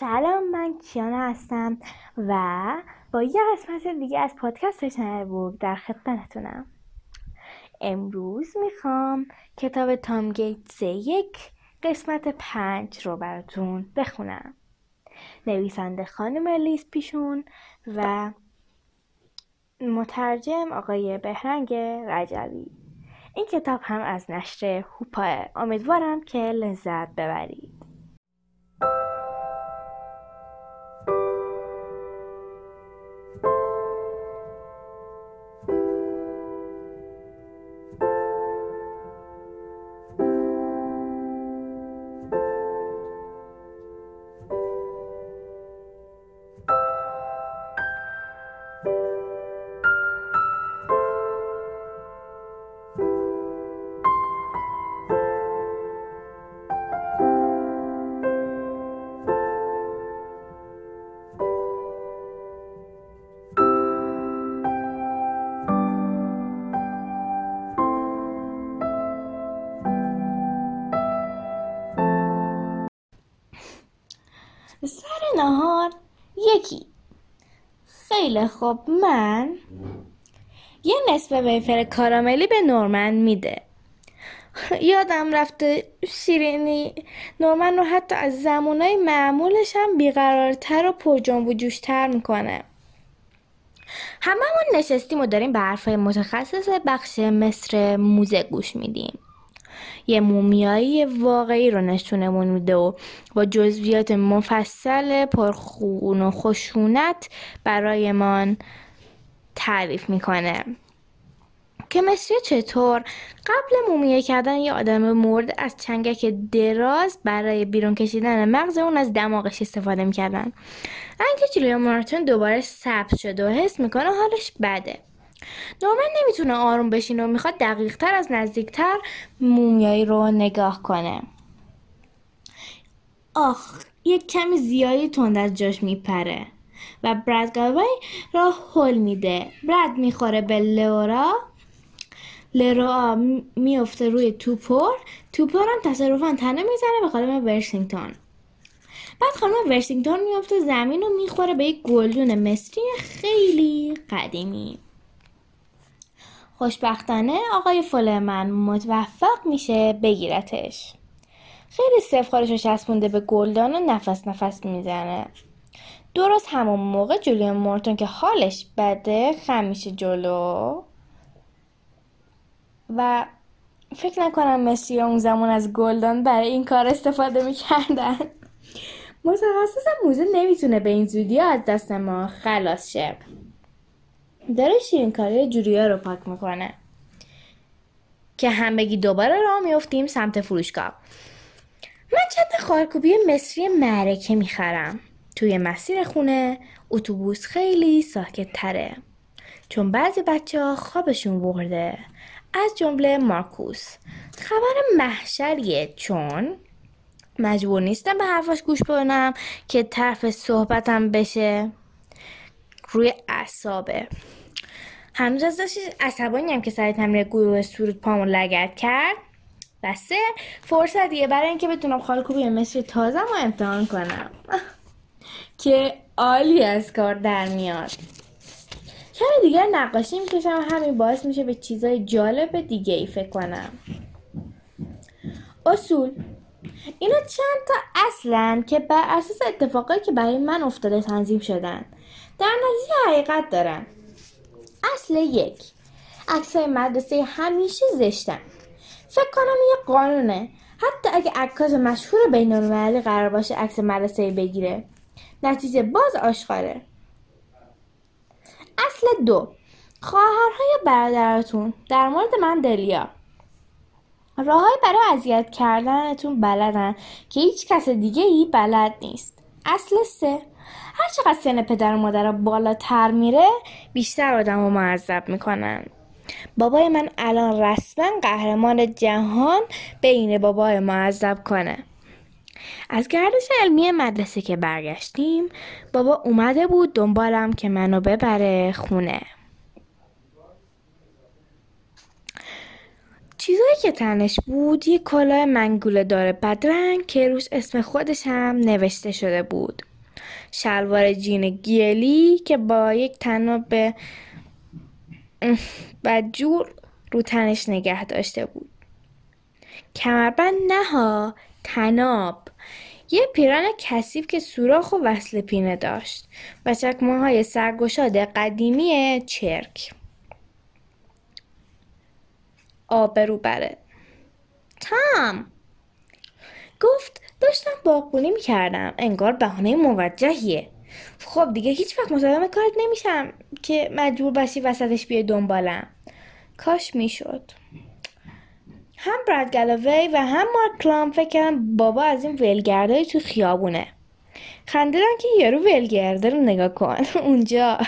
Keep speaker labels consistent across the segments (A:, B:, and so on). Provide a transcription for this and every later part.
A: سلام من کیانا هستم و با یه قسمت دیگه از پادکست چنل بوک در خدمتتونم. امروز می‌خوام کتاب تام گیتس یک قسمت پنج رو براتون بخونم. نویسنده خانم لیز پیشون و مترجم آقای بهرنگ رجوی. این کتاب هم از نشر هوپاه امیدوارم که لذت ببرید. خیلی خوب. من یه نصف ویفر کاراملی به نورمن میده. یادم رفته شیرینی نورمن رو حتی از زمانای معمولش هم بیقرارتر و پرجنب و جوشتر می‌کنه. هممون نشستیم و داریم به حرفای متخصص بخش مصر موزه گوش میدیم. یه مومیایی واقعی رو نشونمون میده و با جزویات مفصل پرخون و خشونت برایمان تعریف می‌کنه. که مصری چطور؟ قبل مومیه کردن یه آدم مرد از چنگک دراز برای بیرون کشیدن مغز اون از دماغش استفاده می‌کردن. اینکه جلوی مارتون دوباره ثبت شده و حس می‌کنه حالش بده. نورمن نمی‌تونه آروم بشینه و می‌خواد دقیق تر از نزدیکتر مومیایی رو نگاه کنه. آخ یک کمی زیادی تند از جاش میپره و براد گالوی را هل میده. برد می‌خوره به لورا. لرا میفته روی توپور. توپور هم تصرفا تنه می‌زنه به خانم ورسینگتون بعد خانم ورسینگتون میفته زمین و می‌خوره به یک گلدون مصری خیلی قدیمی. خوشبختانه آقای فولرمن متوفق میشه بگیرتش. خیلی صف خالش رو چسبونده به گلدان و نفس نفس می‌زنه. درست همون موقع جولیان مورتون که حالش بده خم میشه جلو. و فکر نکنم مسی اون زمان از گلدان برای این کار استفاده می‌کردن. متخصص موزه نمی‌تونه به این زودی از دست ما خلاص شه. داره شیرین کاری جوریا رو پاک می‌کنه. که همگی دوباره راه میفتیم سمت فروشگاه. من چند خارکوبی مصری معرکه می‌خرم. توی مسیر خونه اتوبوس خیلی ساکت تره چون بعضی بچه ها خوابشون برده. از جمله مارکوس. خبر محشریه چون مجبور نیستم به حرفاش گوش کنم که طرف صحبتم بشه. روی اعصابه. هنوز از عصبانی هم که سر تمرین گروه سرود پامون لگت کرد. و سه فرصتیه برای اینکه بتونم خالکوبی مصر تازه ما امتحان کنم. که عالی از کار در میاد. کمی دیگر نقاشی می‌کشم. همین باعث میشه به چیزای جالب دیگه ای فکر کنم. اصول. اینا چند تا اصلا که بر اساس اتفاقایی که برای من افتاده تنظیم شدن. در نتیجه حقیقت دارن. اصل یک. عکسای مدرسه همیشه زشتن. فکر کنم یه قانونه. حتی اگه عکاس مشهور بین المللی قرار باشه عکس مدرسه بگیره. نتیجه باز آشکاره اصل دو. خواهرهای برادرتون. در مورد من دلیا. راههای برای اذیت کردنتون بلدن که هیچ کس دیگه ای بلد نیست. اصل سه. هر چقدر سن پدر و مادر بالاتر میره بیشتر آدم رو معذب می‌کنن. بابای من الان رسما قهرمان جهان بین بابای معذب کنه. از گردش علمی مدرسه که برگشتیم بابا اومده بود دنبالم که منو ببره خونه. چیزایی که تنش بود یه کلاه منگوله داره بدرنگ که روش اسم خودش هم نوشته شده بود. شلوار جین گیلی که با یک تناب بدجور رو تنش نگه داشته بود. کمربند نه ها تناب. یه پیران کثیف که سوراخ و وصل پینه داشت. و چکمه های سرگشاد قدیمی چرک. آبرو بره تام. گفت داشتم باغبونی می‌کردم. انگار بهانه موجهیه. خب دیگه هیچ وقت کارت نمیشم که مجبور باشی وسطش بیای دنبالم. کاش می‌شد. هم براد گلاوی و هم مارک کلام فکر کردم بابا از این ولگردهای تو خیابونه. خندیدم که یارو ولگرده رو نگاه کن. اونجا.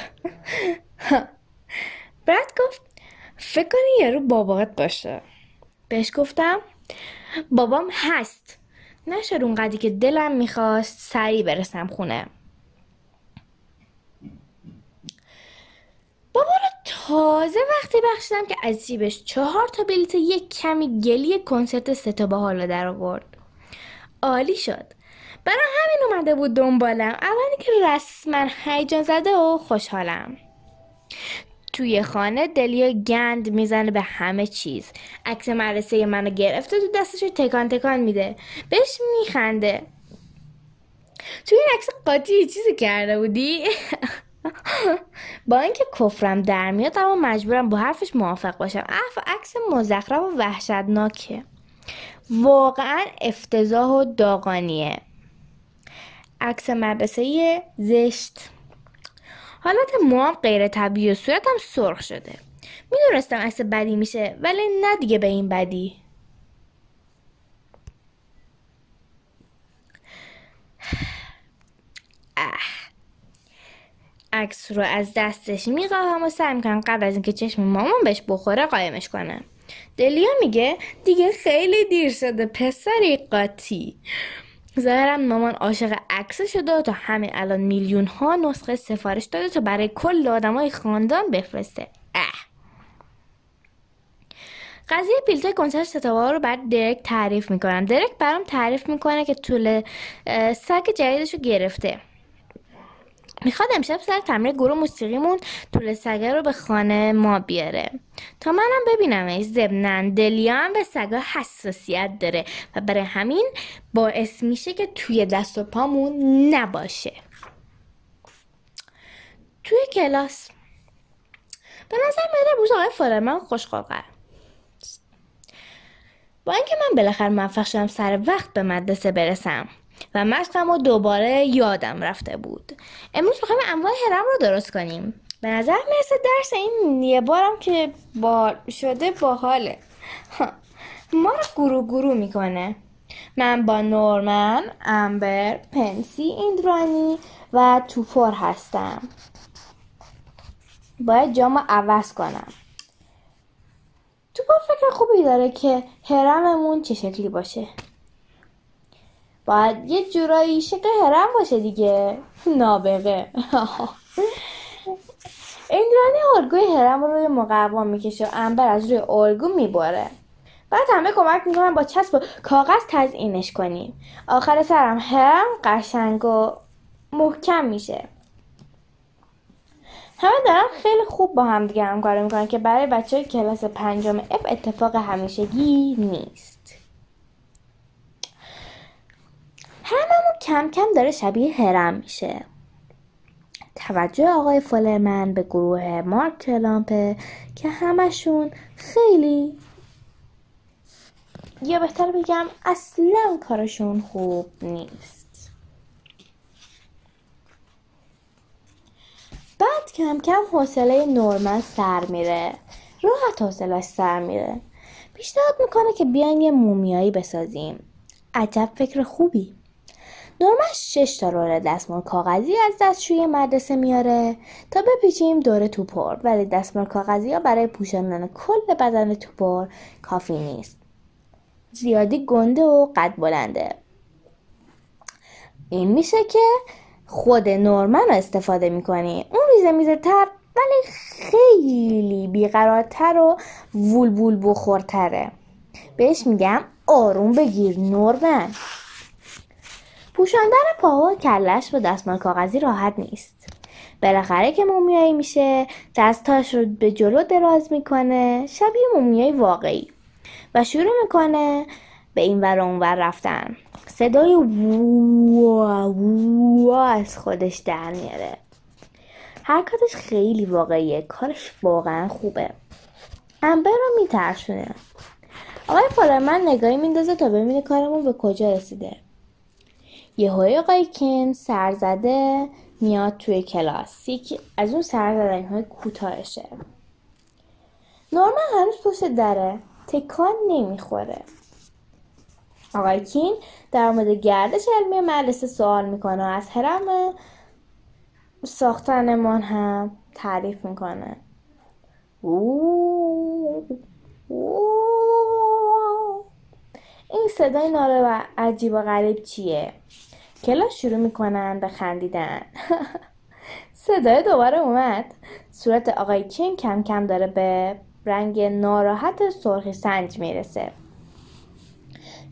A: براد گفت فکر کنی یارو بابات باشه. بهش گفتم بابام هست. نشد اونقدری که دلم می‌خواست سریع برسم خونه. بابا رو تازه وقتی بخشیدم که از جیبش چهار تا بلیت یک کمی گلی کنسرت ستا با حالا در آورد. عالی شد. برای همین اومده بود دنبالم. اولی که رسما هیجان زده و خوشحالم. توی خانه دلیا گند می‌زنه به همه چیز. عکس مدرسه منو گرفته تو دستش تکان تکان میده. بهش میخنده. توی این عکس قاطی چیزی کرده بودی؟ با اینکه کفرم در میاد اما مجبورم با حرفش موافق باشم. اف عکس مزخرف و وحشتناکه. واقعا افتضاح و داغانیه. عکس مدرسه زشت. حالت موام غیر طبیعی و صورتم سرخ شده. می‌دونستم عکس بدی میشه ولی نه دیگه به این بدی. عکس رو از دستش میقاهم و سعی می‌کنم قبل از اینکه چشم مامان بهش بخوره قایمش کنم. دلیا میگه دیگه خیلی دیر شده پسری قاطی. ظاهرا مامان عاشق عکس شده تا همین الان میلیون ها نسخه سفارش داده تا برای کل آدمای خاندان بفرسته. اه. قضیه پیلت کنسرت ستاره رو بر درک تعریف می‌کنم. درک برام تعریف می‌کنه که طول سگ جدیدش رو گرفته. می‌خواد امشب سر تمرین گروه موسیقیمون طول سگه رو به خانه ما بیاره. تا منم ببینمش زبنن دلیا هم به سگا حساسیت داره و برای همین باعث میشه که توی دست و پامون نباشه. توی کلاس. به نظر میاد روز آقای فالرمن خوشقاقه با اینکه من بالاخره موفق شدم سر وقت به مدرسه برسم. و مشقم و دوباره یادم رفته بود. امروز می‌خوایم انواع هرم رو درست کنیم. به نظر می‌رسه درس این یه بارم که با شده باحاله. ما رو گروه گروه می‌کنه. من با نورمن، امبر، پنسی، ایندرانی و توپور هستم. باید جامو عوض کنم. توپور فکر خوبی داره که هرممون چه شکلی باشه. باید یه جورایی شکل هرم باشه دیگه. نابغه. ایندرانی الگوی هرم رو روی مقوا می‌کشه و انبر از روی الگو میباره بعد همه کمک می‌کنن با چسب کاغذ تزئینش کنیم. آخر سرم هرم قشنگ و محکم میشه. همه دارن خیلی خوب با هم دیگه همکاری می‌کنن که برای بچه کلاس پنجم اف اتفاق همیشگی نیست. هممون کم کم داره شبیه هرم میشه. توجه آقای فولرمن به گروه مارک کلامپه که همشون خیلی یا بهتر بگم اصلا کارشون خوب نیست. بعد کم کم حوصله نورمن سر میره. راحت حوصلش سر میره. پیشنهاد می‌کنه که بیاین یه مومیایی بسازیم. عجب فکر خوبی. نورمن شش تا رول دستمال کاغذی از دستشوی مدرسه میاره تا بپیچیم دور توپر ولی دستمال کاغذی ها برای پوشاندن کل بدن توپر کافی نیست. زیادی گنده و قد بلنده. این میشه که خود نورمن رو استفاده می‌کنی. اون ریزه میزه تر ولی خیلی بیقرارتر و وول وول بخورتره. بهش میگم آروم بگیر نورمن پوشاندن پا و کلش با دستمال کاغذی راحت نیست. بالاخره که مومیایی میشه دستاش رو به جلو دراز می‌کنه شبیه مومیای واقعی. و شروع می‌کنه به این ور اونور رفتن. صدای ووا از خودش در میاره. حرکاتش خیلی واقعیه. کارش واقعا خوبه. امبر رو میترشونه آقای فالرمن نگاهی میندازه تا ببینه کارمون به کجا رسیده. یهوی آقای کن سرزده میاد توی کلاس. یکی از اون سرزدنی های کوتاهشه. نورمن هنوز پشت دره. تکان نمی‌خوره. آقای کین در مورد گردش علمی مدرسه سوال می‌کنه. و از هرم ساختنمان هم تعریف می‌کنه. این صدای ناله و عجیب و غریب چیه؟ کلاس شروع می‌کنن به خندیدن. صدای دوباره اومد. صورت آقای کین کم کم داره به رنگ ناراحت سرخی سنج می‌رسه.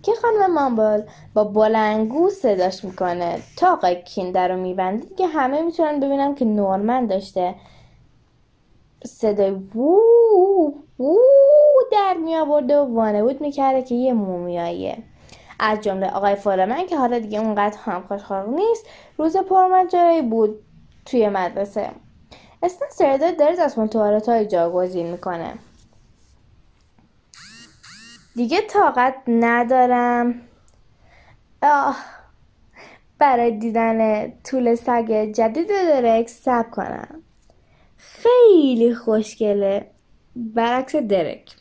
A: که خانم مامبل با بلنگو صداش می‌کنه. تا آقای کین در رو میبنده که همه می‌تونن ببینم که نورمن داشته. صدای وو وو در می آورده و وانه می‌کرده که یه مومیاییه. از جمله آقای فالمن که حالا دیگه اونقدر هم خوشخلق نیست روز پرمجرایی بود توی مدرسه. اسم سرده درز از متوارت های جاگزین می‌کنه. دیگه طاقت ندارم. آه برای دیدن طول سگ جدید درک سب کنم. خیلی خوشگله. برعکس درک.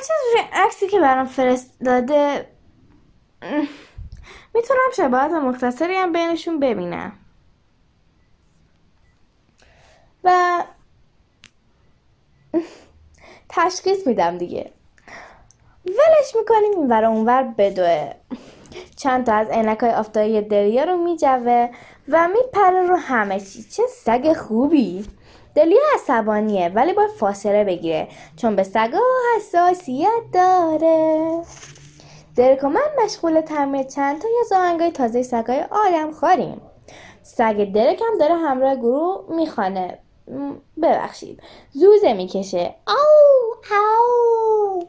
A: اگرچه عکسی که برام فرستاده می‌تونم شباهت مختصری هم بینشون ببینم. و تشخیص میدم دیگه. ولش می‌کنیم این ور اونور بدوه. چند تا از عینک های آفتابی دریا رو میجوه و میپره رو همه چی. چه سگ خوبی! دلیا عصبانیه ولی باید فاصله بگیره. چون به سگا حساسیت داره. درک و من مشغول تعمیر چند تا آهنگای تازه سگای آدم خاریم سگ درک هم داره همراه گروه می‌خوانه. ببخشید. زوزه می‌کشه. او او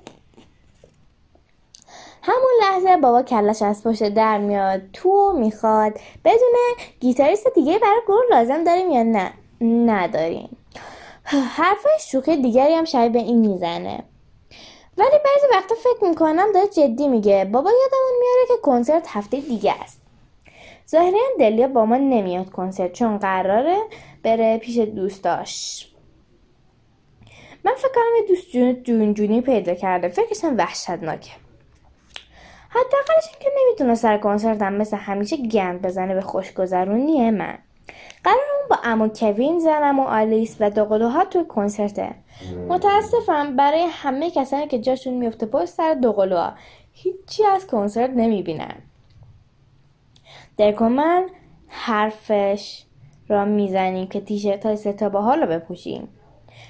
A: همون لحظه بابا کلش از پشت در میاد. تو می‌خواد. بدونه گیتاریست دیگه برای گروه لازم داریم یا نه؟ نداریم. حرفای شوخی دیگری هم شبیه به این می‌زنه. ولی بعضی وقتا فکر می‌کنم داره جدی میگه. بابا یادمون میاره که کنسرت هفته دیگه است. ظاهرا دلیا با ما نمیاد کنسرت چون قراره بره پیش دوستاش. من فکر کنم دوست جون جون جونی پیدا کرده. فکرشم وحشتناکه. حداقلش این که نمی‌تونه سر کنسرتم مثل همیشه گند بزنه به خوشگذرونی من. قرارمون با امو کوین زنم و آلیس و دوقلوها توی کنسرته. متاسفم برای همه کسانی که جاشون میفته پشت سر دوقلوها هیچی از کنسرت نمی‌بینن. درک من حرفش را می‌زنیم که تیشرت های ستابه ها رو بپوشیم.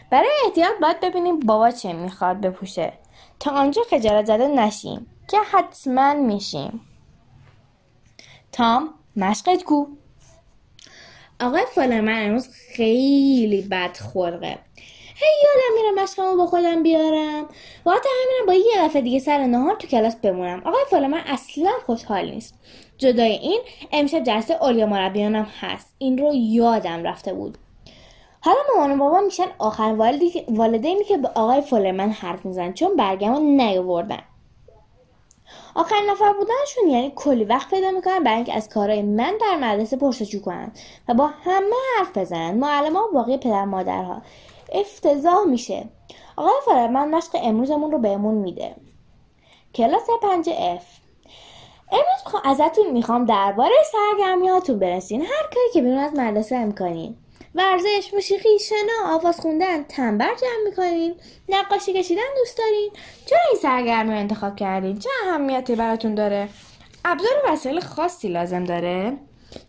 A: برای احتیاط باید ببینیم بابا چه می‌خواد بپوشه. تا آنجا خجالت زده نشیم که حتما میشیم. تام مشقت کو. آقای فالرمن امروز خیلی بد خلقه هی یادم میره مشقمو با خودم بیارم. و حتی همینم با یه دفعه دیگه سر نهار تو کلاس بمونم. آقای فالرمن اصلا خوشحال نیست جدای این امشب جلسه اولیا مربیانم هست. این رو یادم رفته بود. حالا مامان و بابا میشن آخر والدینی که به آقای فالرمن حرف میزن چون برگمو نیاوردن. آخرین نفر بودنشون یعنی کلی وقت پیدا می‌کنن برای اینکه از کارهای من در مدرسه پرسجو کنن و با همه حرف بزنن. معلم ها و باقی پدر مادرها. افتضاح میشه. آقای فالرمن مشق امروزمون رو بهمون میده. کلاس پنج اف امروز ازتون می‌خوام درباره سرگرمیاتون برسین. هر کاری که بیرون از مدرسه امکانین ورزش موسیقی شنا آواز خوندن تنبر جمع می‌کنین نقاشی کشیدن دوست دارین چرا این سرگرمی رو انتخاب کردین؟ چه اهمیتی براتون داره؟ ابزار وسایل خاصی لازم داره.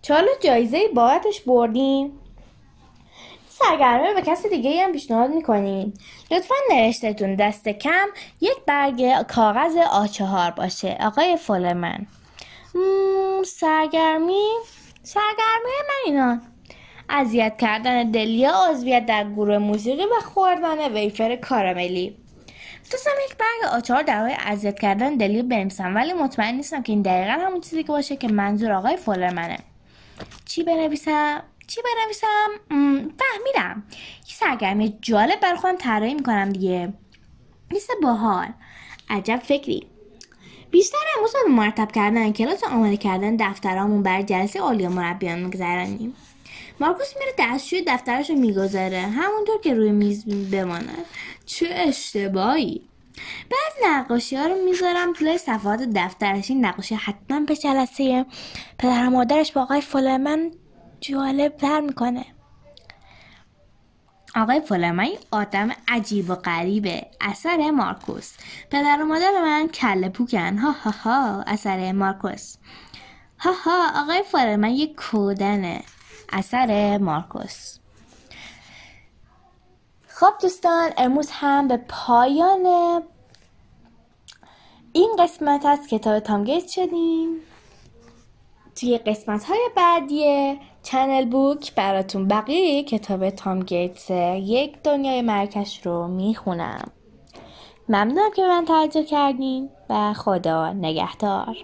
A: چالا جایزه بابتش بردین. سرگرمی به کسی دیگه هم پیشنهاد می‌کنین. لطفا نوشتتون دست کم یک برگ کاغذ آچهار باشه. آقای فولمن سرگرمی؟ سرگرمی من اینا. اذیت کردن دلیا عضویت در گروه موسیقی و خوردن ویفر کاراملی. دوستم یک برگ آچار در حال اذیت کردن دلی بنویسم ولی مطمئن نیستم که این دقیقا همون چیزی که باشه که منظور آقای فولرمنه چی بنویسم؟ چی بنویسم؟ فهمیدم. یه سرگرمی جالب برای خودم طراحی می‌کنم دیگه. لیست باحال. عجب فکری. بیشتر امروز به مرتب کردن کلاس آماده کردن دفترامون بر جلسه عالی مربیان میگذرانیم. مارکوس میره دستشوی دفترش رو می‌گذاره. همونطور که روی میز بماند چه اشتباهی. بعد نقاشی ها رو می‌ذارم توی صفحات دفترش. این نقاشی حتما به جلسه پدر مادرش با آقای فلمن جالب تر می‌کنه. آقای فلمن آدم عجیب و غریبه. اثر مارکوس. پدر و مادر من کله پوکن. ها ها ها. اثر مارکوس. ها ها. آقای فلمن یک کودنه. اثر مارکوس. خب دوستان امروز هم به پایان این قسمت از کتاب تامگیت شدیم. توی قسمت های بعدی چنل بوک براتون بقیه کتاب تام گیتس یک دنیای مرکش رو می‌خونم. ممنونم که من توجه کردین و خدا نگهدار.